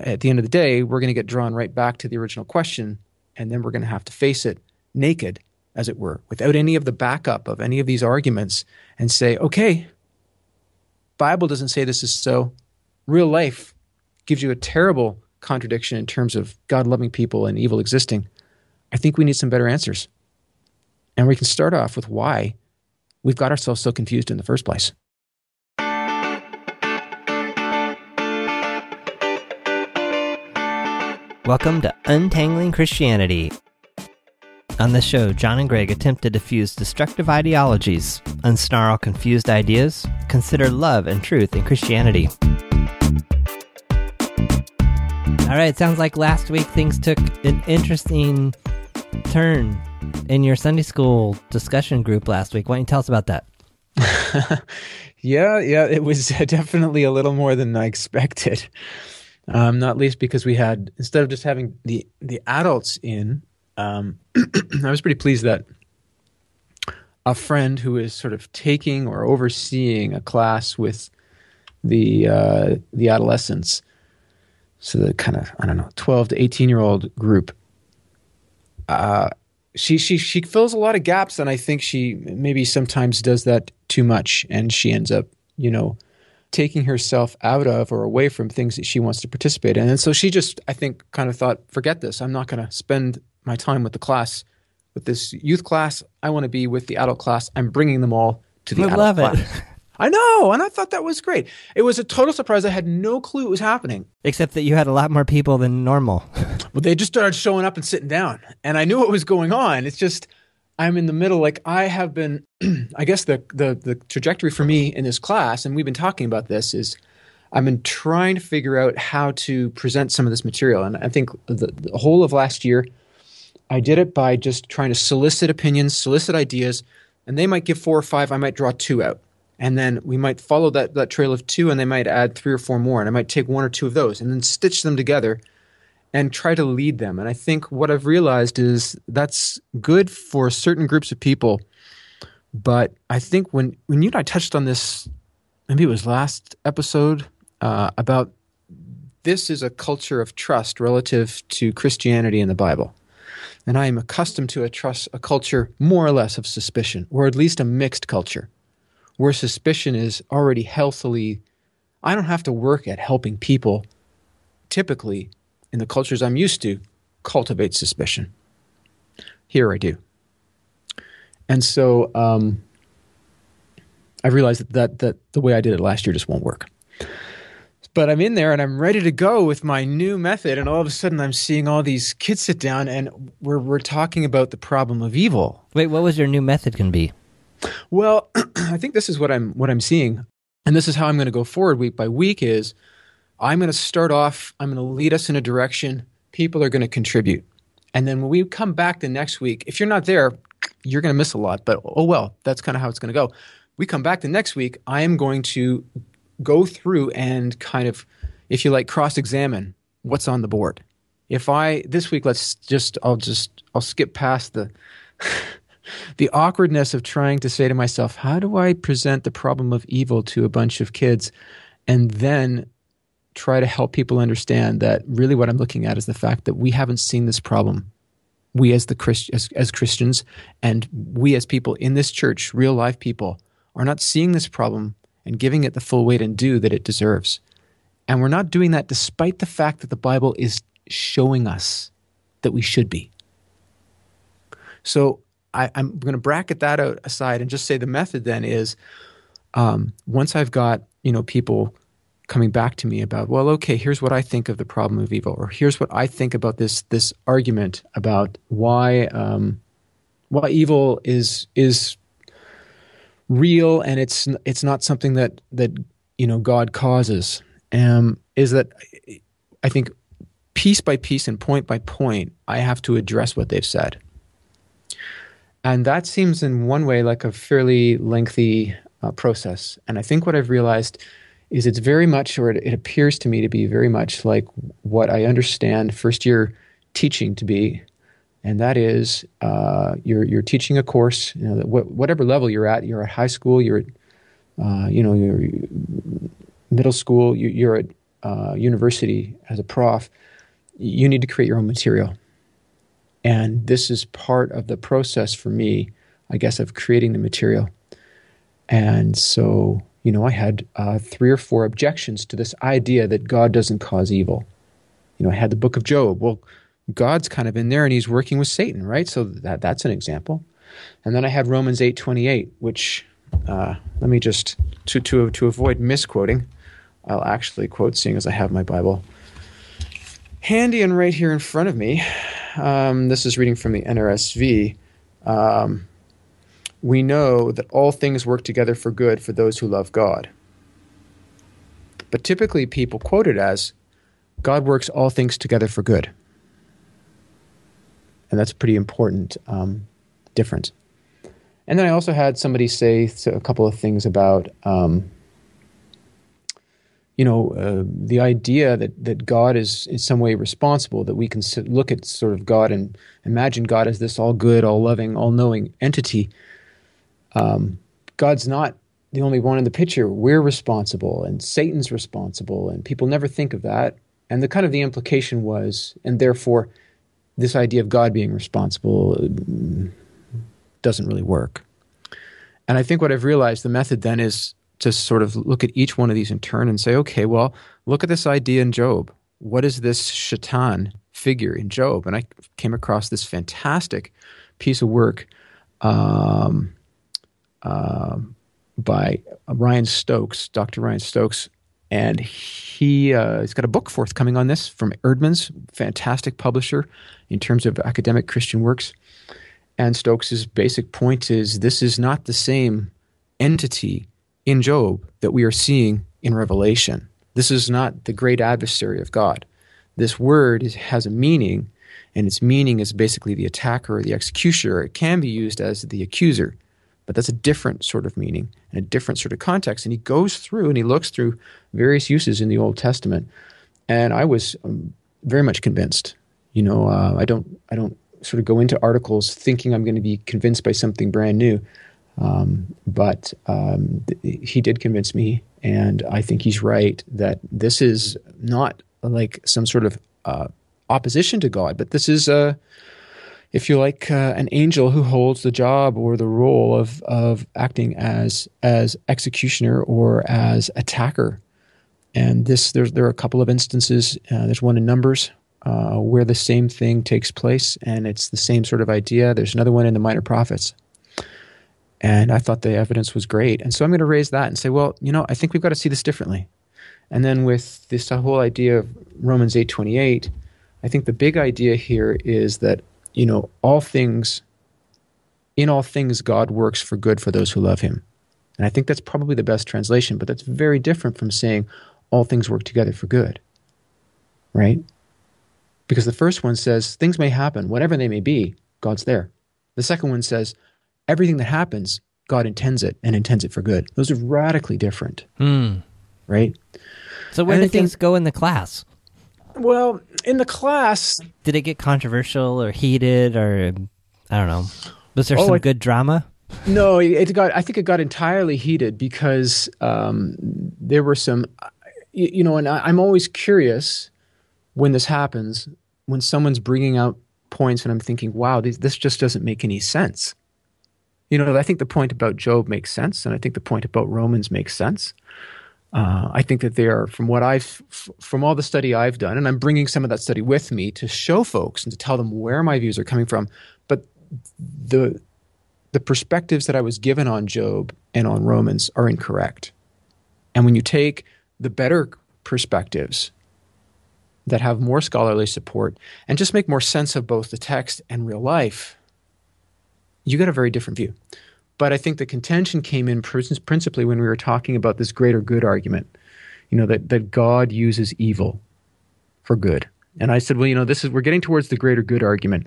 at the end of the day, we're going to get drawn right back to the original question, and then we're going to have to face it naked, as it were, without any of the backup of any of these arguments, and say, okay, Bible doesn't say this is so. Real life gives you a terrible contradiction in terms of God loving people and evil existing. I think we need some better answers. And we can start off with why we've got ourselves so confused in the first place. Welcome to Untangling Christianity. On this show, John and Gregg attempt to diffuse destructive ideologies, unsnarl confused ideas, consider love and truth in Christianity. All right, sounds like last week things took an interesting turn in your Sunday school discussion group last week. Why don't you tell us about that? yeah, yeah, it was definitely a little more than I expected. Um, not least because we had instead of just having the the adults in, um, I was pretty pleased that a friend who is sort of taking or overseeing a class with the uh, the adolescents, so the kind of I don't know twelve to eighteen year old group. Uh, she she she fills a lot of gaps, and I think she maybe sometimes does that too much, and she ends up you know taking herself out of or away from things that she wants to participate in. And so she just, I think, kind of thought, forget this. I'm not going to spend my time with the class, with this youth class. I want to be with the adult class. I'm bringing them all to the I adult love class. it. I know, and I thought that was great. It was a total surprise. I had no clue it was happening. Except that you had a lot more people than normal. Well, they just started showing up and sitting down, and I knew what was going on. It's just I'm in the middle. Like I have been, I guess the, the the trajectory for me in this class, and we've been talking about this, is I've been trying to figure out how to present some of this material, and I think the, the whole of last year, I did it by just trying to solicit opinions, solicit ideas, and they might give four or five. I might draw two out, and then we might follow that that trail of two, and they might add three or four more, and I might take one or two of those, and then stitch them together and try to lead them. And I think what I've realized is that's good for certain groups of people. But I think when, when you and I touched on this, maybe it was last episode, uh, about this is a culture of trust relative to Christianity and the Bible. And I am accustomed to a trust, a culture more or less of suspicion, or at least a mixed culture, where suspicion is already healthily. I don't have to work at helping people typically in the cultures I'm used to, cultivate suspicion. Here I do. And so um, I realized that, that, that the way I did it last year just won't work. But I'm in there and I'm ready to go with my new method, and all of a sudden I'm seeing all these kids sit down and we're, we're talking about the problem of evil. Wait, what was your new method going to be? Well, I think this is what I'm what I'm seeing, and this is how I'm going to go forward week by week. Is I'm going to start off, I'm going to lead us in a direction. People are going to contribute. And then when we come back the next week, if you're not there, you're going to miss a lot, but oh well, that's kind of how it's going to go. We come back the next week, I am going to go through and kind of, if you like, cross examine what's on the board. If I, this week, let's just, I'll just, I'll skip past the, the awkwardness of trying to say to myself, how do I present the problem of evil to a bunch of kids? And then try to help people understand that really what I'm looking at is the fact that we haven't seen this problem. We as the Christ, as, as Christians and we as people in this church, real life people, are not seeing this problem and giving it the full weight and due that it deserves. And we're not doing that despite the fact that the Bible is showing us that we should be. So I, am going to bracket that out aside and just say the method then is um, once I've got you know people coming back to me about well okay here's what I think of the problem of evil or here's what I think about this this argument about why um, why evil is is real and it's it's not something that that you know God causes um, is that I think piece by piece and point by point I have to address what they've said and that seems in one way like a fairly lengthy uh, process. And I think what I've realized is it's very much, or it, it, appears to me to be very much like what I understand first year teaching to be. And that is uh, you're, you're teaching a course, you know, whatever level you're at, you're at high school, you're at, uh, you know, you're middle school, you, you're at uh, university as a prof, you need to create your own material. And this is part of the process for me, I guess, of creating the material. And so, you know, I had uh, three or four objections to this idea that God doesn't cause evil. You know, I had the book of Job. Well, God's kind of in there and he's working with Satan, right? So that, that's an example. And then I had Romans 8.28, which, uh, let me just, to, to, to avoid misquoting, I'll actually quote, seeing as I have my Bible handy and right here in front of me. Um, this is reading from the NRSV. Um, we know that all things work together for good for those who love God. But typically, people quote it as God works all things together for good. And that's a pretty important um, difference. And then I also had somebody say a couple of things about um, you know, uh, the idea that, that God is in some way responsible, that we can look at sort of God and imagine God as this all good, all loving, all knowing entity. Um, God's not the only one in the picture. We're responsible, and Satan's responsible, and people never think of that. And the kind of the implication was, and therefore, this idea of God being responsible mm, doesn't really work. And I think what I've realized the method then is to sort of look at each one of these in turn and say, okay, well, look at this idea in Job. What is this shaitan figure in Job? And I came across this fantastic piece of work um, uh, by Ryan Stokes, Dr. Ryan Stokes. And he, uh, he's got a book forthcoming on this from Eerdmans, fantastic publisher in terms of academic Christian works. And Stokes's basic point is this is not the same entity in Job that we are seeing in Revelation. This is not the great adversary of God. This word is, has a meaning, and its meaning is basically the attacker or the executioner. It can be used as the accuser, but that's a different sort of meaning and a different sort of context. And he goes through and he looks through various uses in the Old Testament, and I was um, very much convinced. You know, uh, I don't, I don't sort of go into articles thinking I'm going to be convinced by something brand new. Um, but um, th- he did convince me, and I think he's right that this is not like some sort of uh, opposition to God, but this is a, if you like, uh, an angel who holds the job or the role of of acting as as executioner or as attacker. And this, there's there are a couple of instances. Uh, there's one in Numbers uh, where the same thing takes place, and it's the same sort of idea. There's another one in the Minor Prophets and I thought the evidence was great. And so I'm going to raise that and say, well, you know, I think we've got to see this differently. And then with this whole idea of Romans 8:28, I think the big idea here is that, you know, all things in all things God works for good for those who love him. And I think that's probably the best translation, but that's very different from saying all things work together for good. Right? Because the first one says things may happen, whatever they may be, God's there. The second one says everything that happens, God intends it and intends it for good. Those are radically different. Mm. Right? So where do things go in the class? Well, in the class, did it get controversial or heated or I don't know. Was there oh, some it, good drama? No, it got. I think it got entirely heated because um, there were some, you, you know, and I, I'm always curious when this happens when someone's bringing out points and I'm thinking, wow, this, this just doesn't make any sense. You know, I think the point about Job makes sense, and I think the point about Romans makes sense. Uh, I think that they are, from what I've, from all the study I've done, and I'm bringing some of that study with me to show folks and to tell them where my views are coming from. But the the perspectives that I was given on Job and on Romans are incorrect. And when you take the better perspectives that have more scholarly support and just make more sense of both the text and real life, you get a very different view. But I think the contention came in principally when we were talking about this greater good argument, you know, that, that God uses evil for good. And I said, well, you know, this is, we're getting towards the greater good argument.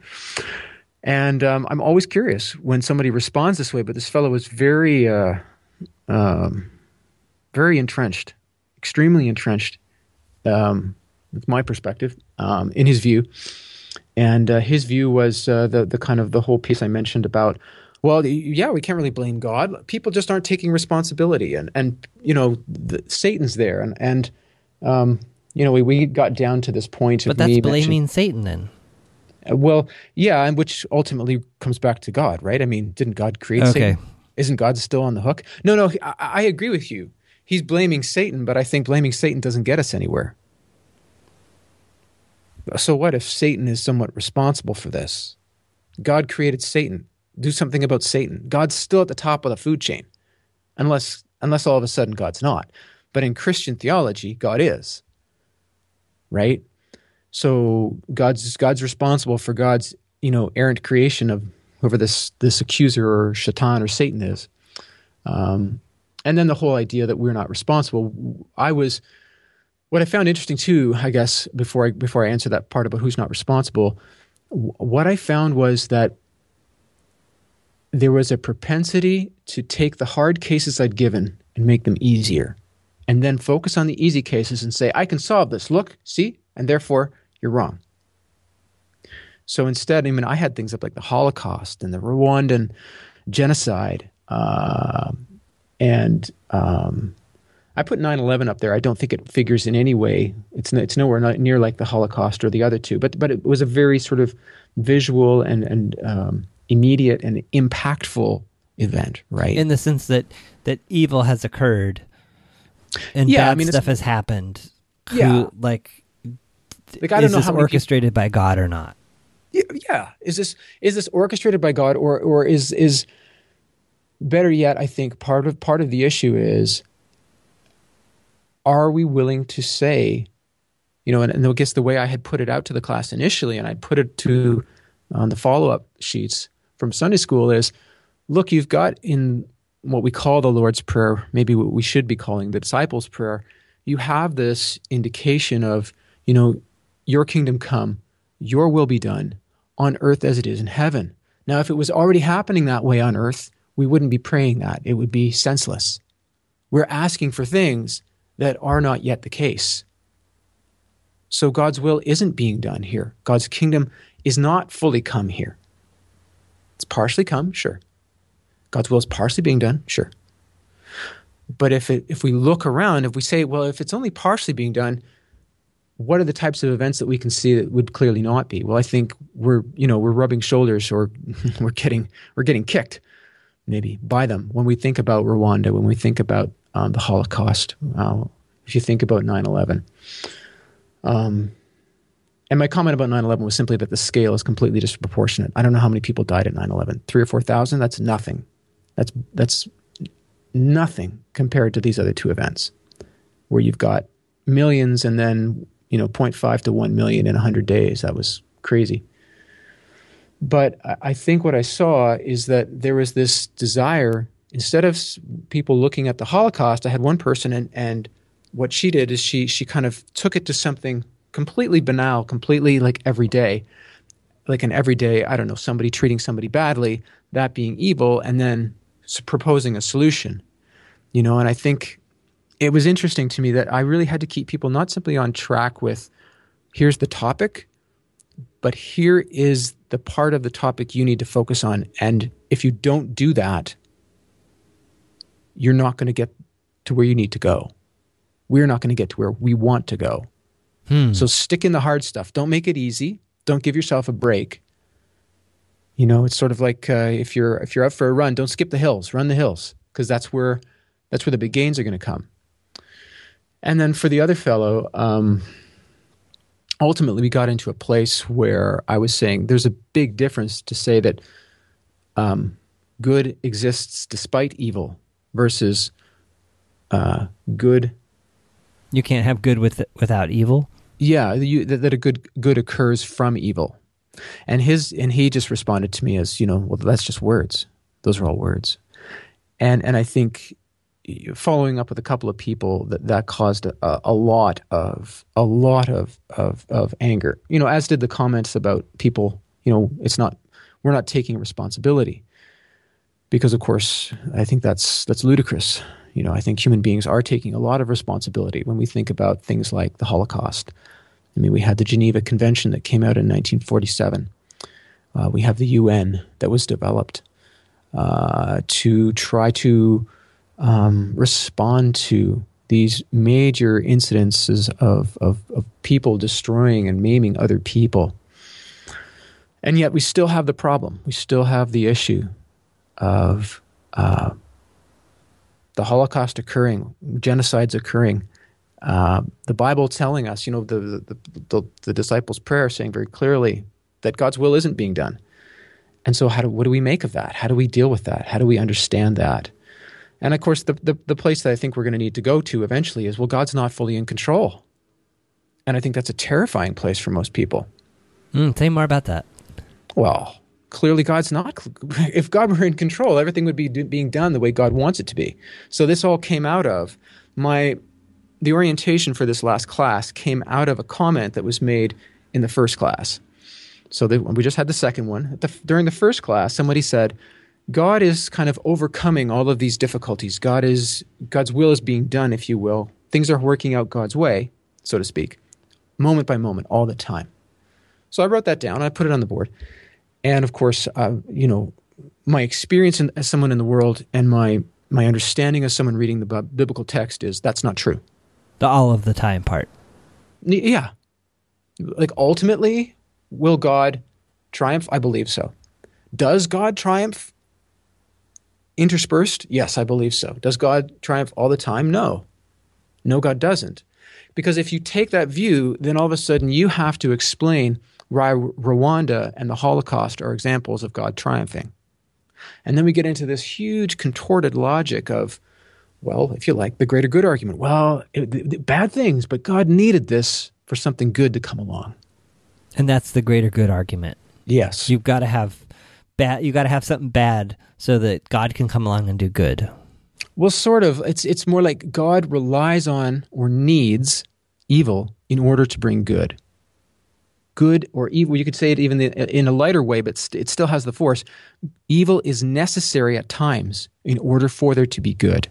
And um, I'm always curious when somebody responds this way, but this fellow was very, uh, um, very entrenched, extremely entrenched, um, with my perspective, um, in his view. And uh, his view was uh, the the kind of the whole piece I mentioned about. Well, yeah, we can't really blame God. People just aren't taking responsibility, and and you know, the, Satan's there, and and um, you know, we, we got down to this point. But that's blaming Satan then. Uh, well, yeah, and which ultimately comes back to God, right? I mean, didn't God create okay. Satan? Isn't God still on the hook? No, no, I, I agree with you. He's blaming Satan, but I think blaming Satan doesn't get us anywhere. So what if Satan is somewhat responsible for this? God created Satan. Do something about Satan. God's still at the top of the food chain, unless unless all of a sudden God's not. But in Christian theology, God is. Right? So God's God's responsible for God's, you know, errant creation of whoever this this accuser or shaitan or Satan is. Um, and then the whole idea that we're not responsible. I was what I found interesting too, I guess, before I before I answer that part about who's not responsible, what I found was that there was a propensity to take the hard cases I'd given and make them easier, and then focus on the easy cases and say, "I can solve this. Look, see, and therefore you're wrong." So instead, I mean, I had things up like the Holocaust and the Rwandan genocide, uh, and um, I put 9/11 up there. I don't think it figures in any way. It's it's nowhere near like the Holocaust or the other two. But but it was a very sort of visual and and um, immediate and impactful event, right? In the sense that that evil has occurred and yeah, bad I mean, stuff has happened. Yeah, who, like like I don't know how orchestrated people, by God or not. Yeah, yeah, is this is this orchestrated by God or or is is better yet? I think part of part of the issue is are we willing to say, you know, and, and I guess the way I had put it out to the class initially, and I put it to on the follow up sheets from Sunday school is look, you've got in what we call the Lord's Prayer, maybe what we should be calling the disciples' prayer, you have this indication of, you know, your kingdom come, your will be done on earth as it is in heaven. Now, if it was already happening that way on earth, we wouldn't be praying that. It would be senseless. We're asking for things that are not yet the case. So God's will isn't being done here. God's kingdom is not fully come here. It's partially come, sure. God's will is partially being done, sure. But if it, if we look around, if we say, well, if it's only partially being done, what are the types of events that we can see that would clearly not be? Well, I think we're you know we're rubbing shoulders or we're getting we're getting kicked maybe by them when we think about Rwanda, when we think about um, the Holocaust, uh, if you think about 9 11. Um, and my comment about 9 11 was simply that the scale is completely disproportionate. I don't know how many people died at 9 11. Three or 4,000? That's nothing. That's, that's nothing compared to these other two events where you've got millions and then, you know, 0.5 to 1 million in 100 days. That was crazy. But I think what I saw is that there was this desire instead of people looking at the Holocaust, I had one person, and, and what she did is she she kind of took it to something completely banal, completely like everyday, like an everyday. I don't know, somebody treating somebody badly, that being evil, and then proposing a solution. You know, and I think it was interesting to me that I really had to keep people not simply on track with here's the topic, but here is the part of the topic you need to focus on. And if you don't do that, you're not going to get to where you need to go. We're not going to get to where we want to go. Hmm. So stick in the hard stuff. Don't make it easy. Don't give yourself a break. You know, it's sort of like uh, if you're if you're up for a run, don't skip the hills. Run the hills because that's where that's where the big gains are going to come. And then for the other fellow, um, ultimately we got into a place where I was saying there's a big difference to say that um, good exists despite evil versus uh, good. You can't have good with without evil. Yeah, you, that, that a good good occurs from evil, and his and he just responded to me as you know, well, that's just words. Those are all words, and and I think following up with a couple of people that that caused a, a lot of a lot of, of of anger. You know, as did the comments about people. You know, it's not we're not taking responsibility because of course I think that's that's ludicrous. You know, I think human beings are taking a lot of responsibility when we think about things like the Holocaust. I mean, we had the Geneva Convention that came out in 1947. Uh, we have the UN that was developed uh, to try to um, respond to these major incidences of, of, of people destroying and maiming other people. And yet we still have the problem. We still have the issue of uh, the Holocaust occurring, genocides occurring. Uh, the Bible telling us, you know, the, the, the, the, disciples' prayer saying very clearly that God's will isn't being done. And so, how do, what do we make of that? How do we deal with that? How do we understand that? And of course, the, the, the place that I think we're going to need to go to eventually is well, God's not fully in control. And I think that's a terrifying place for most people. Mm, say more about that. Well, clearly God's not. If God were in control, everything would be do, being done the way God wants it to be. So this all came out of my the orientation for this last class came out of a comment that was made in the first class. So the, we just had the second one. The, during the first class, somebody said, God is kind of overcoming all of these difficulties. God is God's will is being done, if you will. Things are working out God's way, so to speak, moment by moment, all the time. So I wrote that down. I put it on the board, and of course, uh, you know, my experience in, as someone in the world and my my understanding as someone reading the biblical text is that's not true. The all of the time part. Yeah, like ultimately, will God triumph? I believe so. Does God triumph? interspersed? Yes, I believe so. Does God triumph all the time? No. No, God doesn't. Because if you take that view, then all of a sudden you have to explain Rwanda and the Holocaust are examples of God triumphing. And then we get into this huge contorted logic of, well, if you like, the greater good argument. Well, it, it, bad things, but God needed this for something good to come along. And that's the greater good argument. Yes. You've got to have bad. You got to have something bad so that God can come along and do good. Well, sort of. It's it's more like God relies on or needs evil in order to bring good. Good or evil, you could say it even in a lighter way, but it still has the force. Evil is necessary at times in order for there to be good.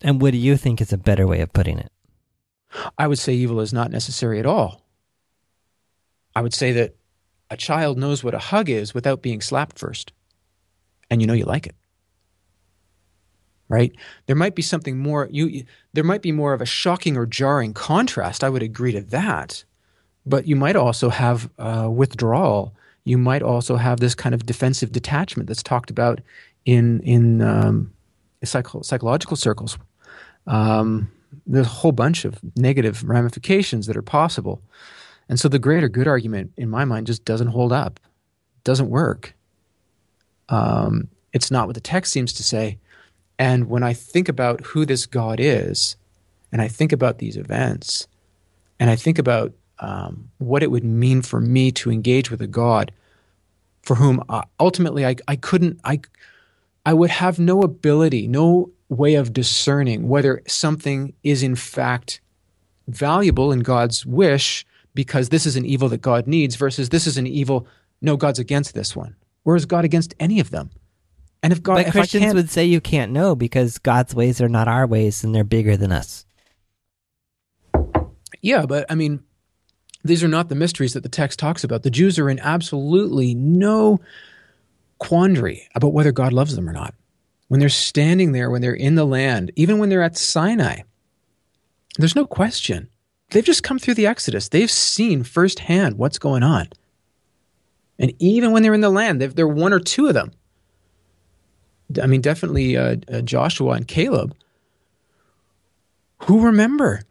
And what do you think is a better way of putting it? I would say evil is not necessary at all. I would say that a child knows what a hug is without being slapped first. And you know you like it. Right? There might be something more you there might be more of a shocking or jarring contrast. I would agree to that. But you might also have uh, withdrawal. You might also have this kind of defensive detachment that's talked about in in um, psycho- psychological circles. Um, there's a whole bunch of negative ramifications that are possible. And so the greater good argument, in my mind, just doesn't hold up, doesn't work. Um, it's not what the text seems to say. And when I think about who this God is, and I think about these events, and I think about um, what it would mean for me to engage with a God for whom uh, ultimately I, I couldn't, I, I would have no ability, no way of discerning whether something is in fact valuable in God's wish because this is an evil that God needs versus this is an evil, no, God's against this one. Where is God against any of them? And if God, but if Christians would say you can't know because God's ways are not our ways and they're bigger than us. Yeah, but I mean, these are not the mysteries that the text talks about. The Jews are in absolutely no quandary about whether God loves them or not. When they're standing there, when they're in the land, even when they're at Sinai, there's no question they've just come through the Exodus. They've seen firsthand what's going on. And even when they're in the land, there are one or two of them. I mean, definitely uh, uh, Joshua and Caleb, who remember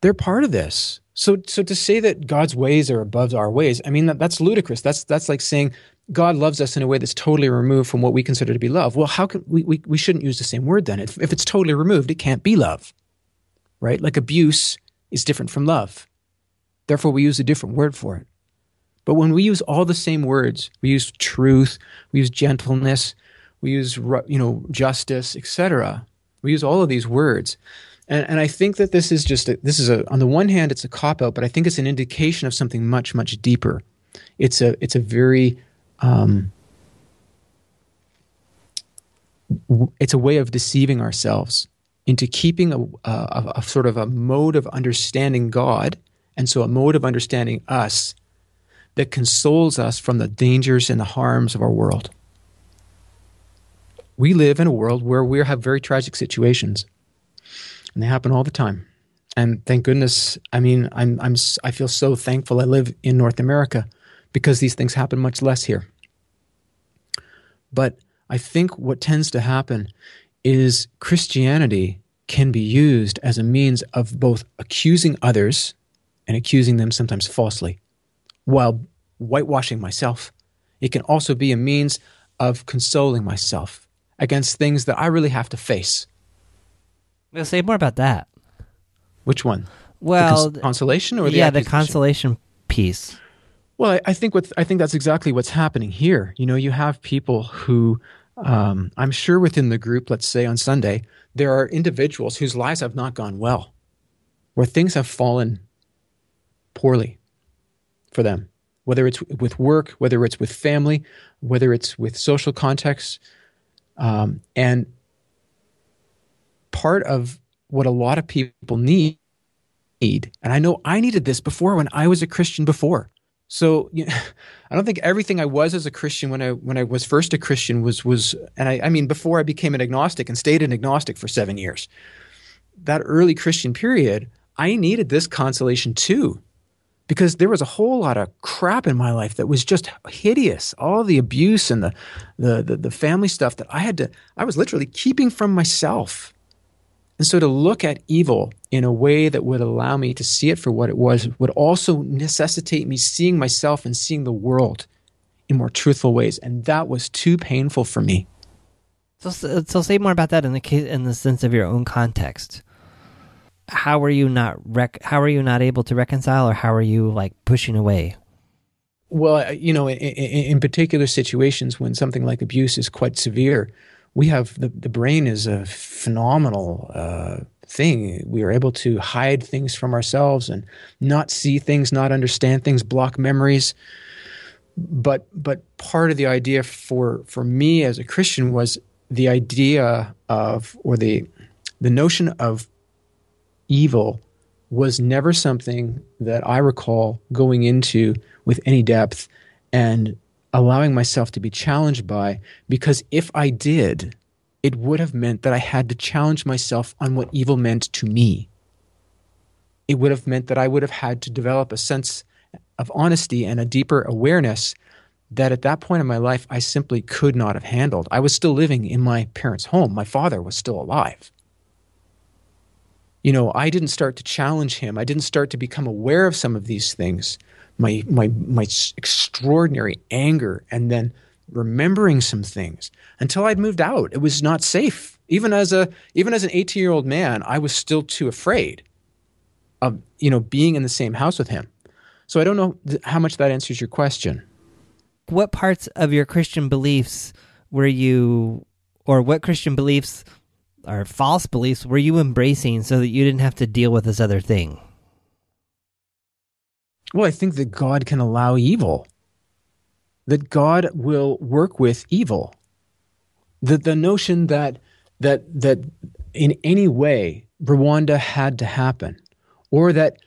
they're part of this. So, so to say that God's ways are above our ways, I mean, that, that's ludicrous. That's, that's like saying God loves us in a way that's totally removed from what we consider to be love. Well, how can we, we, we shouldn't use the same word then. If, if it's totally removed, it can't be love right? Like abuse is different from love. Therefore, we use a different word for it. But when we use all the same words, we use truth, we use gentleness, we use you know justice, etc. We use all of these words, and, and I think that this is just a, this is a on the one hand it's a cop out, but I think it's an indication of something much much deeper. It's a it's a very um, it's a way of deceiving ourselves into keeping a, a, a, sort of a mode of understanding God, and so a mode of understanding us that consoles us from the dangers and the harms of our world. We live in a world where we have very tragic situations. And they happen all the time. And thank goodness, I mean, I'm, I'm, I feel so thankful I live in North America because these things happen much less here. But I think what tends to happen is Christianity can be used as a means of both accusing others and accusing them sometimes falsely while whitewashing myself. It can also be a means of consoling myself against things that I really have to face. We'll say more about that. Which one? Well, the cons- consolation or the yeah, the consolation piece. Well, I, I think what I think that's exactly what's happening here. You know, you have people who um, I'm sure within the group, let's say on Sunday, there are individuals whose lives have not gone well, where things have fallen poorly for them, whether it's with work, whether it's with family, whether it's with social context. Um, and part of what a lot of people need, and I know I needed this before when I was a Christian before. So you know, I don't think everything I was as a Christian when I when I was first a Christian was was and I, I mean before I became an agnostic and stayed an agnostic for seven years. That early Christian period, I needed this consolation too because there was a whole lot of crap in my life that was just hideous. All the abuse and the, the the, the, family stuff that I had to I was literally keeping from myself. And so to look at evil in a way that would allow me to see it for what it was would also necessitate me seeing myself and seeing the world in more truthful ways. And that was too painful for me. So, so say more about that in the case, in the sense of your own context how are you not rec- how are you not able to reconcile or how are you like pushing away well you know in, in, particular situations when something like abuse is quite severe we have the, the brain is a phenomenal uh, thing. We are able to hide things from ourselves and not see things not understand things block memories. But but part of the idea for for me as a christian was the idea of or the the notion of evil was never something that I recall going into with any depth and allowing myself to be challenged by, because if I did, it would have meant that I had to challenge myself on what evil meant to me. It would have meant that I would have had to develop a sense of honesty and a deeper awareness that at that point in my life I simply could not have handled. I was still living in my parents' home. My father was still alive you know, I didn't start to challenge him. I didn't start to become aware of some of these things. My my my extraordinary anger and then remembering some things until I'd moved out. It was not safe. Even as a even as an 18-year-old man, I was still too afraid of, you know, being in the same house with him. So I don't know th- how much that answers your question. What parts of your Christian beliefs were you or what Christian beliefs or false beliefs were you embracing so that you didn't have to deal with this other thing? Well, I think that God can allow evil, that God will work with evil. The, the notion that, that, that in any way Rwanda had to happen, or that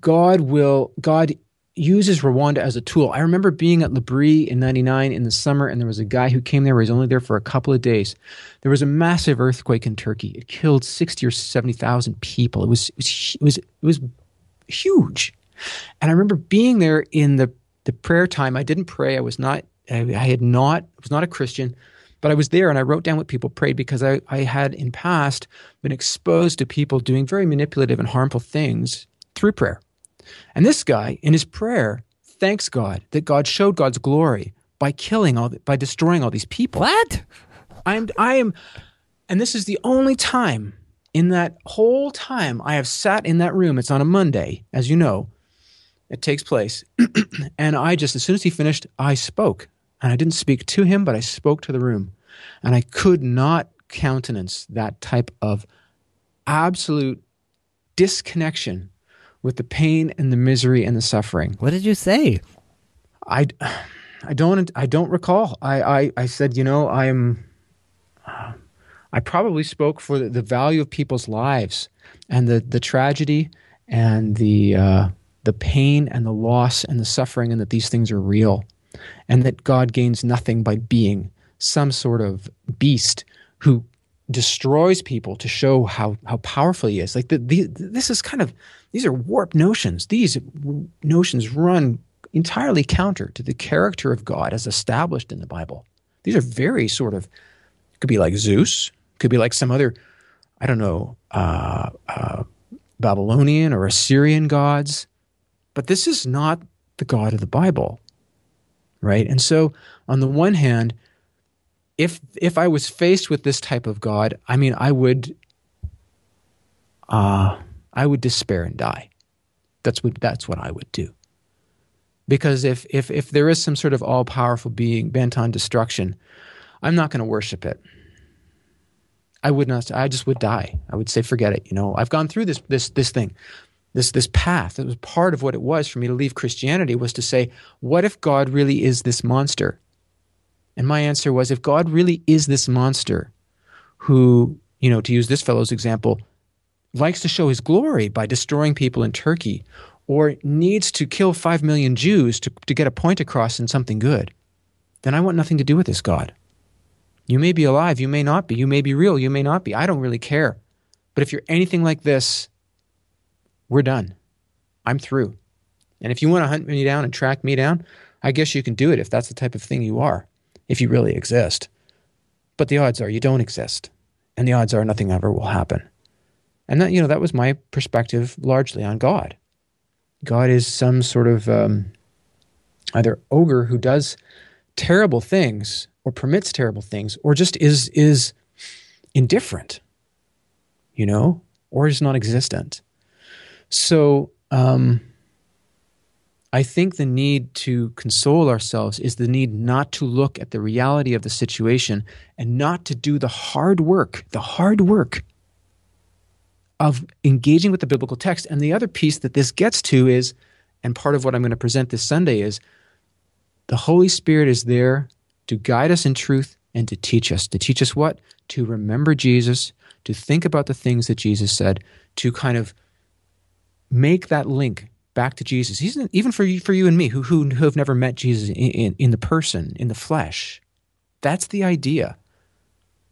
God will, God uses Rwanda as a tool. I remember being at L'Abri in 99 in the summer, and there was a guy who came there. He was only there for a couple of days. There was a massive earthquake in Turkey. It killed 60 or 70,000 people. It was, it was, it was, it was huge. And I remember being there in the, the prayer time. I didn't pray. I was not, I, I had not, I was not a Christian, but I was there and I wrote down what people prayed because I, I had in past been exposed to people doing very manipulative and harmful things through prayer. And this guy, in his prayer, thanks God that God showed God's glory by killing all, by destroying all these people. What? I'm, I am, and this is the only time in that whole time I have sat in that room. It's on a Monday, as you know, it takes place. and I just, as soon as he finished, I spoke. And I didn't speak to him, but I spoke to the room. And I could not countenance that type of absolute disconnection with the pain and the misery and the suffering. What did you say? I, I don't I don't recall. I, I, I said, you know, I'm I probably spoke for the, the, value of people's lives and the, the tragedy and the uh, the pain and the loss and the suffering and that these things are real and that God gains nothing by being some sort of beast who destroys people to show how how powerful he is. Like the, the, this is kind of these are warped notions. These notions run entirely counter to the character of God as established in the Bible. These are very sort of could be like Zeus, could be like some other I don't know uh, uh, Babylonian or Assyrian gods, but this is not the God of the Bible, right? And so on the one hand if if I was faced with this type of God, I mean, I would, uh, I would despair and die. That's what that's what I would do. Because if if if there is some sort of all powerful being bent on destruction, I'm not going to worship it. I would not. I just would die. I would say, forget it. You know, I've gone through this this this thing, this this path. It was part of what it was for me to leave Christianity was to say, what if God really is this monster? And my answer was if God really is this monster who, you know, to use this fellow's example, likes to show his glory by destroying people in Turkey or needs to kill 5 million Jews to, to get a point across in something good, then I want nothing to do with this God. You may be alive, you may not be. You may be real, you may not be. I don't really care. But if you're anything like this, we're done. I'm through. And if you want to hunt me down and track me down, I guess you can do it if that's the type of thing you are if you really exist. But the odds are you don't exist, and the odds are nothing ever will happen. And that you know that was my perspective largely on God. God is some sort of um, either ogre who does terrible things or permits terrible things, or just is is indifferent, you know, or is non-existent. So um, I think the need to console ourselves is the need not to look at the reality of the situation and not to do the hard work, the hard work of engaging with the biblical text. And the other piece that this gets to is, and part of what I'm going to present this Sunday is, the Holy Spirit is there to guide us in truth and to teach us. To teach us what? To remember Jesus, to think about the things that Jesus said, to kind of make that link back to Jesus. He's even for you, for you and me who, who, who have never met Jesus in, in, in the person, in the flesh. That's the idea.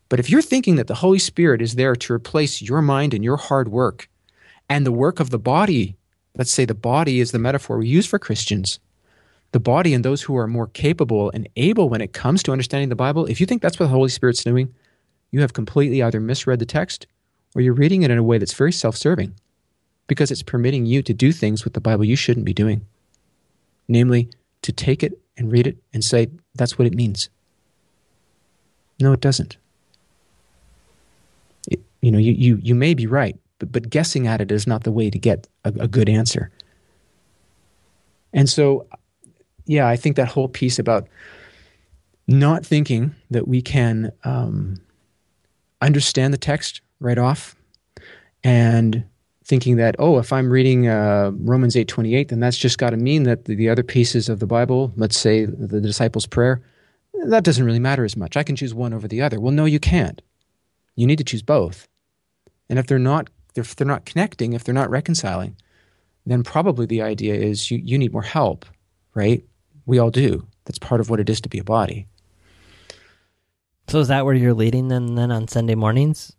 But if you're thinking that the Holy Spirit is there to replace your mind and your hard work and the work of the body, let's say the body is the metaphor we use for Christians, the body and those who are more capable and able when it comes to understanding the Bible, if you think that's what the Holy Spirit's doing, you have completely either misread the text or you're reading it in a way that's very self serving because it's permitting you to do things with the Bible you shouldn't be doing. Namely, to take it and read it and say, that's what it means. No, it doesn't. It, you know, you, you, you may be right, but, but guessing at it is not the way to get a, a good answer. And so, yeah, I think that whole piece about not thinking that we can um, understand the text right off and thinking that oh if i'm reading uh, romans 8.28 then that's just got to mean that the, the, other pieces of the bible let's say the, the disciples prayer that doesn't really matter as much. I can choose one over the other. Well no you can't. You need to choose both. And if they're not if they're not connecting if they're not reconciling then probably the idea is you, you need more help right? We all do. That's part of what it is to be a body. So is that where you're leading then then on sunday mornings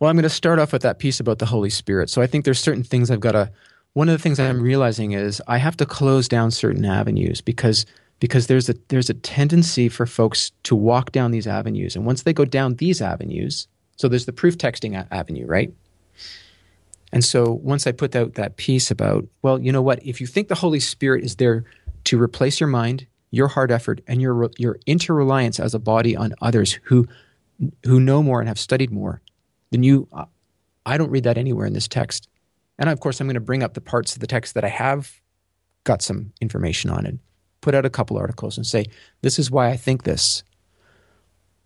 well, I'm going to start off with that piece about the Holy Spirit. So I think there's certain things I've got to. One of the things I'm realizing is I have to close down certain avenues because because there's a there's a tendency for folks to walk down these avenues, and once they go down these avenues, so there's the proof texting a- avenue, right? And so once I put out that piece about, well, you know what? If you think the Holy Spirit is there to replace your mind, your hard effort, and your your interreliance as a body on others who who know more and have studied more, then you, uh, I don't read that anywhere in this text. And of course, I'm going to bring up the parts of the text that I have got some information on and put out a couple articles and say, this is why I think this.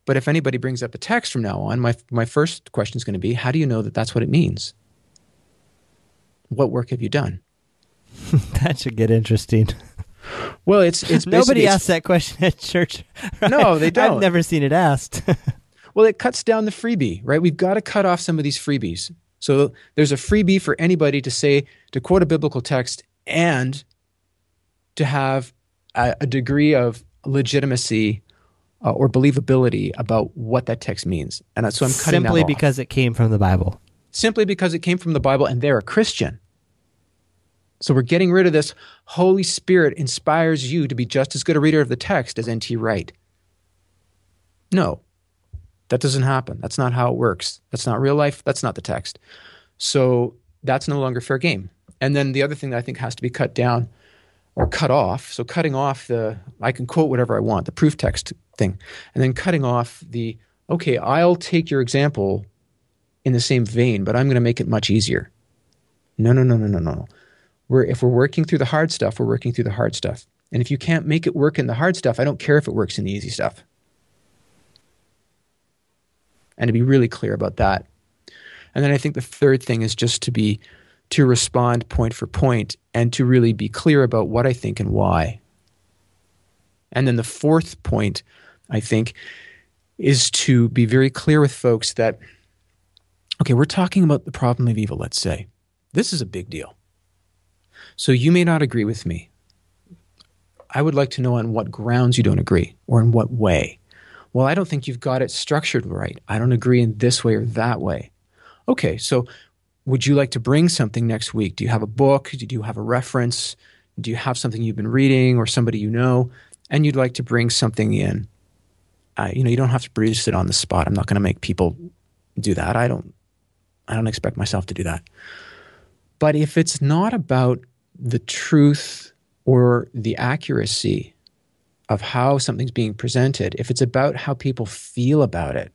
But if anybody brings up a text from now on, my, my first question is going to be, how do you know that that's what it means? What work have you done? that should get interesting. Well, it's it's nobody asks that question at church. Right? No, they don't. I've never seen it asked. Well, it cuts down the freebie, right? We've got to cut off some of these freebies. So there's a freebie for anybody to say, to quote a biblical text and to have a, a degree of legitimacy uh, or believability about what that text means. And so I'm cutting simply that off. because it came from the Bible. simply because it came from the Bible and they're a Christian. So we're getting rid of this Holy Spirit inspires you to be just as good a reader of the text as N.T. Wright. No, that doesn't happen. That's not how it works. That's not real life. That's not the text. So that's no longer fair game. And then the other thing that I think has to be cut down or cut off. So cutting off the, I can quote whatever I want, the proof text thing, and then cutting off the, okay, I'll take your example in the same vein, but I'm going to make it much easier. No, no, no, no, no, no. We're, if we're working through the hard stuff, we're working through the hard stuff. And if you can't make it work in the hard stuff, I don't care if it works in the easy stuff. And to be really clear about that. And then I think the third thing is just to be to respond point for point and to really be clear about what I think and why. And then the fourth point, I think, is to be very clear with folks that, okay, we're talking about the problem of evil, let's say. This is a big deal. So you may not agree with me. I would like to know on what grounds you don't agree or in what way. Well, I don't think you've got it structured right. I don't agree in this way or that way. Okay, so would you like to bring something next week? Do you have a book? Do you have a reference? Do you have something you've been reading or somebody you know? And you'd like to bring something in. Uh, you know, you don't have to produce it on the spot. I'm not going to make people do that. I don't. I don't expect myself to do that. But if it's not about the truth or the accuracy of how something's being presented, if it's about how people feel about it,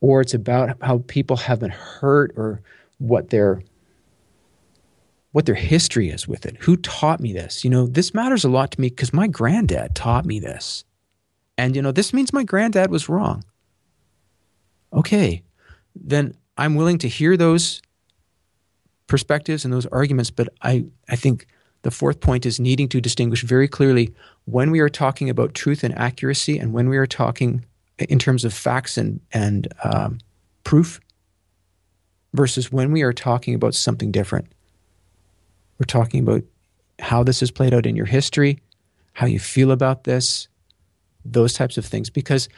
or it's about how people have been hurt or what their what their history is with it. Who taught me this? You know, this matters a lot to me because my granddad taught me this. And you know, this means my granddad was wrong. Okay. Then I'm willing to hear those perspectives and those arguments, but I, I think the fourth point is needing to distinguish very clearly when we are talking about truth and accuracy and when we are talking in terms of facts and, and um, proof versus when we are talking about something different. We're talking about how this has played out in your history, how you feel about this, those types of things. Because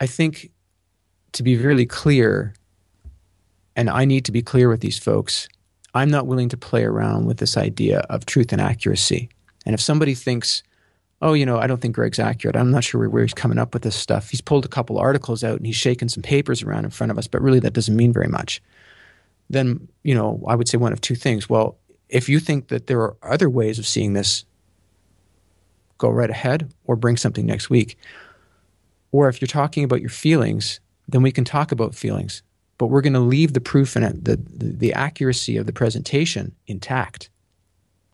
I think to be really clear, and I need to be clear with these folks, I'm not willing to play around with this idea of truth and accuracy. And if somebody thinks, oh, you know, I don't think Gregg's accurate. I'm not sure where he's coming up with this stuff. He's pulled a couple articles out and he's shaken some papers around in front of us, but really that doesn't mean very much. Then, you know, I would say one of two things. Well, if you think that there are other ways of seeing this, go right ahead or bring something next week. Or if you're talking about your feelings, then we can talk about feelings. But we're going to leave the proof and the, the, the accuracy of the presentation intact.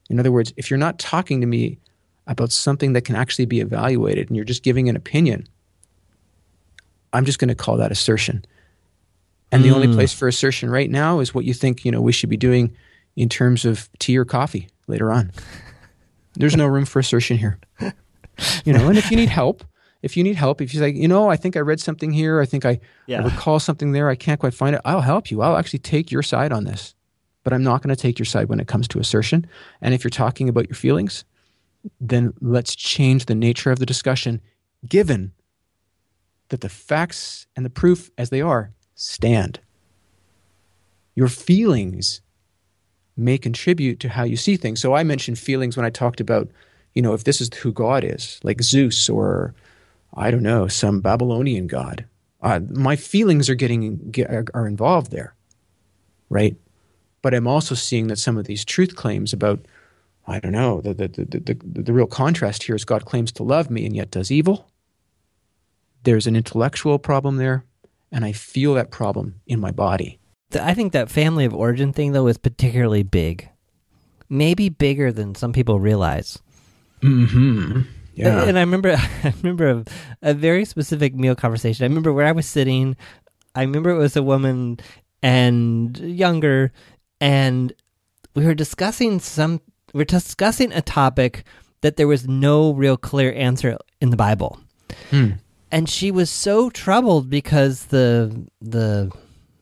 In other words, if you're not talking to me about something that can actually be evaluated and you're just giving an opinion, I'm just going to call that assertion. And mm. the only place for assertion right now is what you think, you know, we should be doing in terms of tea or coffee later on. There's no room for assertion here. You know, and if you need help, if you need help, if you say, you know, I think I read something here, I think I, yeah. I recall something there, I can't quite find it, I'll help you. I'll actually take your side on this. But I'm not going to take your side when it comes to assertion. And if you're talking about your feelings, then let's change the nature of the discussion given that the facts and the proof as they are stand. Your feelings may contribute to how you see things. So I mentioned feelings when I talked about, you know, if this is who God is, like Zeus or I don't know, some Babylonian god. Uh, my feelings are getting get, are involved there, right? But I'm also seeing that some of these truth claims about, I don't know, the the the the, the real contrast here is God claims to love me and yet does evil. There's an intellectual problem there, and I feel that problem in my body. I think that family of origin thing though is particularly big, maybe bigger than some people realize. Hmm. Yeah. And I remember, I remember a, a, very specific meal conversation. I remember where I was sitting. I remember it was a woman and younger, and we were discussing some. We are discussing a topic that there was no real clear answer in the Bible, hmm. and she was so troubled because the the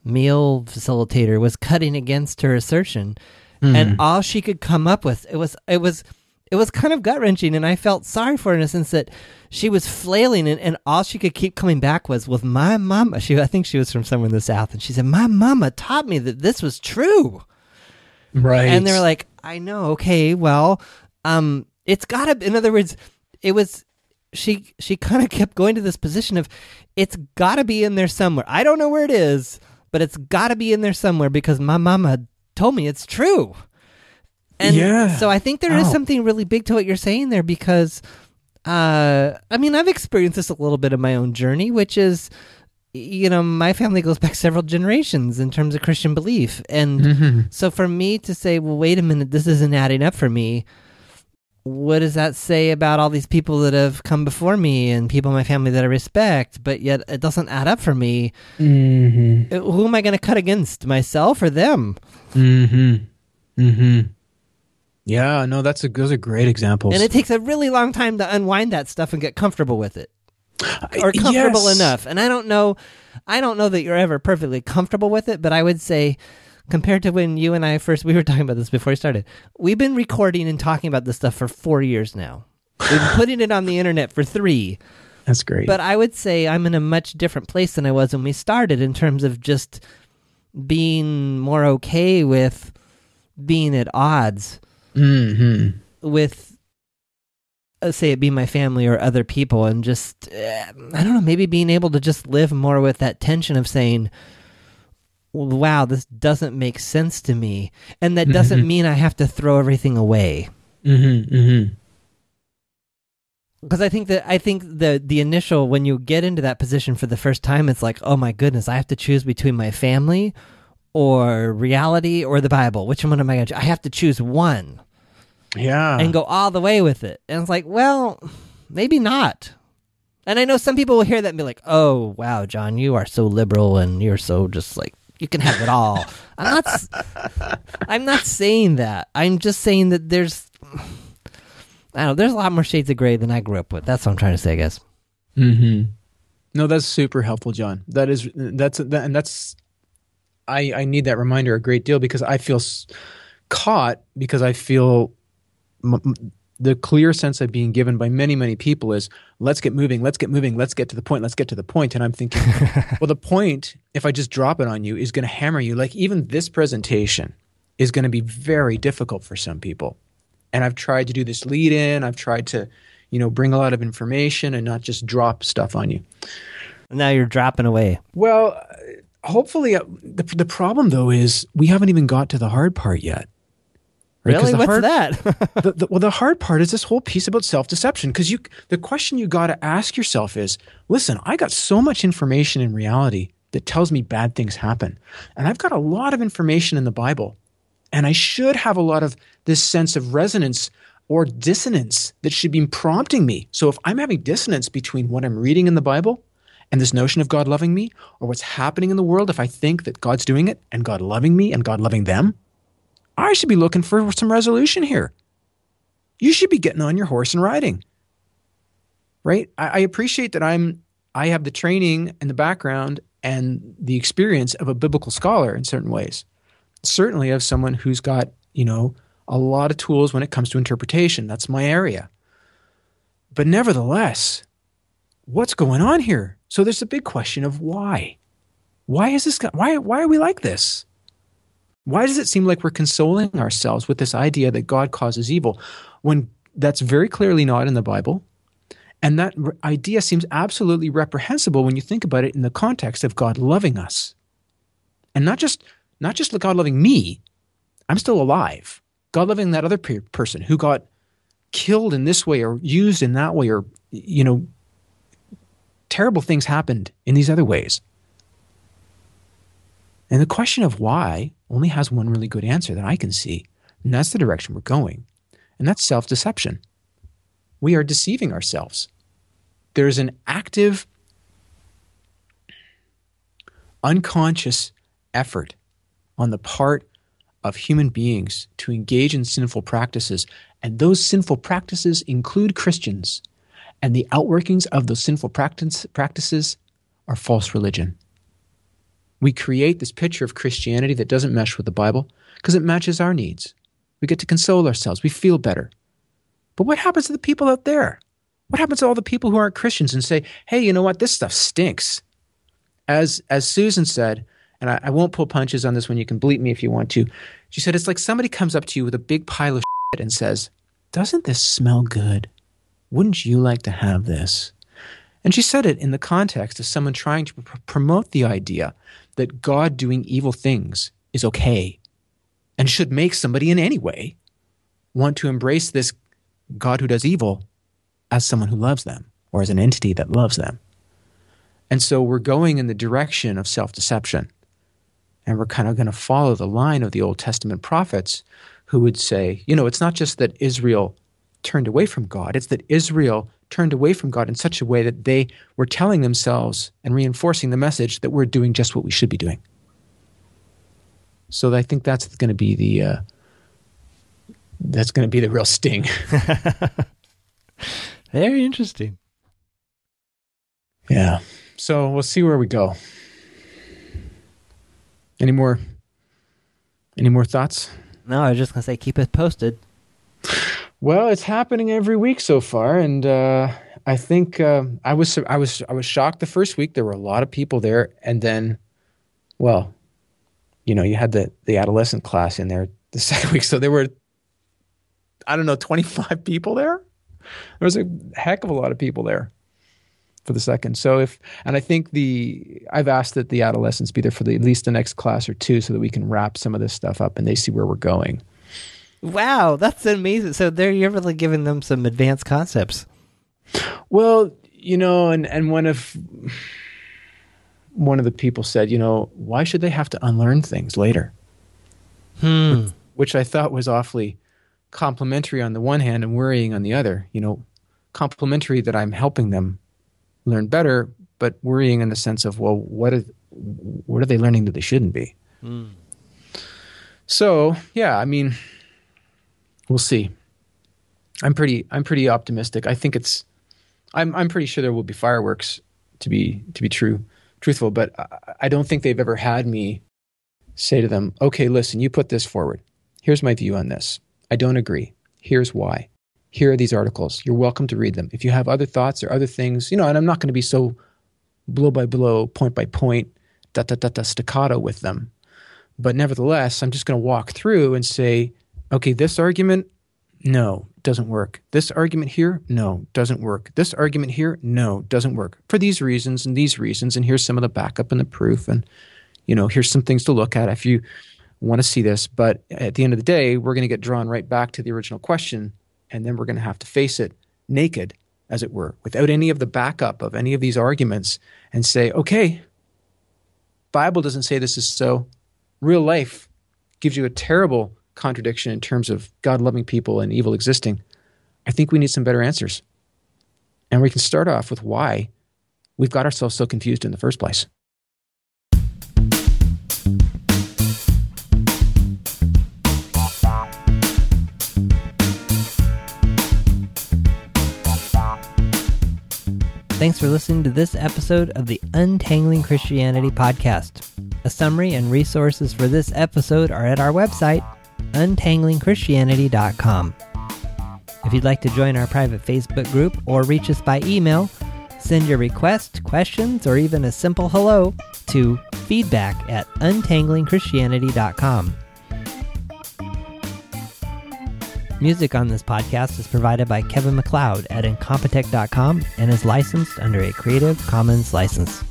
meal facilitator was cutting against her assertion, mm. and all she could come up with it was it was it was kind of gut wrenching, and I felt sorry for her in a sense that she was flailing, and, and all she could keep coming back was, "With my mama." She, I think she was from somewhere in the south, and she said, "My mama taught me that this was true." Right. And they're like, "I know. Okay, well, um, it's got to." In other words, it was she. She kind of kept going to this position of, it's got to be in there somewhere. I don't know where it is, but it's got to be in there somewhere because my mama told me it's true. And Yeah. so I think there is Ow. something really big to what you're saying there because uh I mean I've experienced this a little bit of my own journey which is you know my family goes back several generations in terms of Christian belief and Mm-hmm. so for me to say well wait a minute this isn't adding up for me what does that say about all these people that have come before me and people in my family that I respect but yet it doesn't add up for me Mm-hmm. Uh, who am I going to cut against myself or them Mm-hmm. Mm-hmm. Yeah, no, that's a those are great examples. And it takes a really long time to unwind that stuff and get comfortable with it. Or comfortable yes. enough. And I don't know I don't know that you're ever perfectly comfortable with it, but I would say compared to when you and I first we were talking about this before we started. We've been recording and talking about this stuff for 4 years now. We've been putting it on the internet for 3. That's great. But I would say I'm in a much different place than I was when we started in terms of just being more okay with being at odds mm-hmm. with say it be my family or other people and just uh, i don't know maybe being able to just live more with that tension of saying wow this doesn't make sense to me and that doesn't Mhm. mean i have to throw everything away Mm-hmm. Mm-hmm. because i think that i think the the initial when you get into that position for the first time it's like oh my goodness i have to choose between my family or reality or the bible which one am i going to i have to choose one Yeah. and go all the way with it. And it's like, well, maybe not. And I know some people will hear that and be like, oh, wow, John, you are so liberal and you're so just like, you can have it all. I'm not, s- I'm not saying that. I'm just saying that there's, I don't know, there's a lot more shades of gray than I grew up with. That's what I'm trying to say, I guess. Mm-hmm. No, that's super helpful, John. That is that's that, and that's I I need that reminder a great deal because I feel s- caught because I feel m- the clear sense of being given by many many people is let's get moving, let's get moving, let's get to the point, let's get to the point, and I'm thinking, well, the point if I just drop it on you is going to hammer you. Like even this presentation is going to be very difficult for some people, and I've tried to do this lead in. I've tried to you know bring a lot of information and not just drop stuff on you. Now you're dropping away. Well, hopefully, uh, the the problem though is we haven't even got to the hard part yet. Right? Really? What's hard, that? the, the, well, the hard part is this whole piece about self deception. Because you, the question you got to ask yourself is: Listen, I got so much information in reality that tells me bad things happen, and I've got a lot of information in the Bible, and I should have a lot of this sense of resonance or dissonance that should be prompting me. So if I'm having dissonance between what I'm reading in the Bible and this notion of God loving me, or what's happening in the world, if I think that God's doing it and God loving me and God loving them, I should be looking for some resolution here. You should be getting on your horse and riding. Right? I, I appreciate that I'm I have the training and the background and the experience of a biblical scholar in certain ways. Certainly of someone who's got, you know, a lot of tools when it comes to interpretation. That's my area. But nevertheless, what's going on here? So there's a big question of why. Why is this? Why why are we like this? Why does it seem like we're consoling ourselves with this idea that God causes evil when that's very clearly not in the Bible? And that idea seems absolutely reprehensible when you think about it in the context of God loving us. And not just not just God loving me, I'm still alive. God loving that other pe- person who got killed in this way or used in that way or you know terrible things happened in these other ways. And the question of why only has one really good answer that I can see, and that's the direction we're going. And that's self deception. We are deceiving ourselves. There's an active, unconscious effort on the part of human beings to engage in sinful practices. And those sinful practices include Christians. And the outworkings of those sinful practice, practices are false religion. We create this picture of Christianity that doesn't mesh with the Bible because it matches our needs. We get to console ourselves. We feel better. But what happens to the people out there? What happens to all the people who aren't Christians and say, hey, you know what? This stuff stinks. As, as Susan said, and I, I won't pull punches on this one, you can bleep me if you want to. She said, it's like somebody comes up to you with a big pile of shit and says, doesn't this smell good? Wouldn't you like to have this? And she said it in the context of someone trying to pr- promote the idea that God doing evil things is okay and should make somebody in any way want to embrace this God who does evil as someone who loves them or as an entity that loves them. And so we're going in the direction of self deception. And we're kind of going to follow the line of the Old Testament prophets who would say, you know, it's not just that Israel turned away from God, it's that Israel turned away from God in such a way that they were telling themselves and reinforcing the message that we're doing just what we should be doing. So I think that's going to be the uh, that's going to be the real sting. Very interesting. Yeah. So we'll see where we go. Any more? Any more thoughts? No, I was just gonna say keep it posted. Well, it's happening every week so far, and uh, I think uh, I was I was I was shocked the first week. There were a lot of people there, and then, well, you know, you had the the adolescent class in there the second week, so there were I don't know twenty five people there. There was a heck of a lot of people there for the second. So if and I think the I've asked that the adolescents be there for the, at least the next class or two, so that we can wrap some of this stuff up and they see where we're going. Wow, that's amazing. So there you're really giving them some advanced concepts. Well, you know, and and one of one of the people said, you know, why should they have to unlearn things later? Hmm. Which I thought was awfully complimentary on the one hand and worrying on the other. You know, complimentary that I'm helping them learn better, but worrying in the sense of, well, what are what are they learning that they shouldn't be? Hmm. So yeah, I mean, we'll see. I'm pretty I'm pretty optimistic. I think it's I'm I'm pretty sure there will be fireworks to be to be true truthful, but I, I don't think they've ever had me say to them, "Okay, listen, you put this forward. Here's my view on this. I don't agree. Here's why. Here are these articles. You're welcome to read them. If you have other thoughts or other things, you know, and I'm not going to be so blow by blow, point by point, da da da da staccato with them. But nevertheless, I'm just going to walk through and say, okay, this argument, no, doesn't work. This argument here, no, doesn't work. This argument here, no, doesn't work. For these reasons and these reasons, and here's some of the backup and the proof, and you know, here's some things to look at if you want to see this. But at the end of the day, we're going to get drawn right back to the original question, and then we're going to have to face it naked, as it were, without any of the backup of any of these arguments, and say, okay, Bible doesn't say this is so. Real life gives you a terrible contradiction in terms of God loving people and evil existing. I think we need some better answers. And we can start off with why we've got ourselves so confused in the first place. Thanks for listening to this episode of the Untangling Christianity podcast. A summary and resources for this episode are at our website, untanglingchristianity.com. If you'd like to join our private Facebook group or reach us by email, send your request, questions, or even a simple hello to feedback at untanglingchristianity.com. Music on this podcast is provided by Kevin MacLeod at Incompetech.com and is licensed under a Creative Commons license.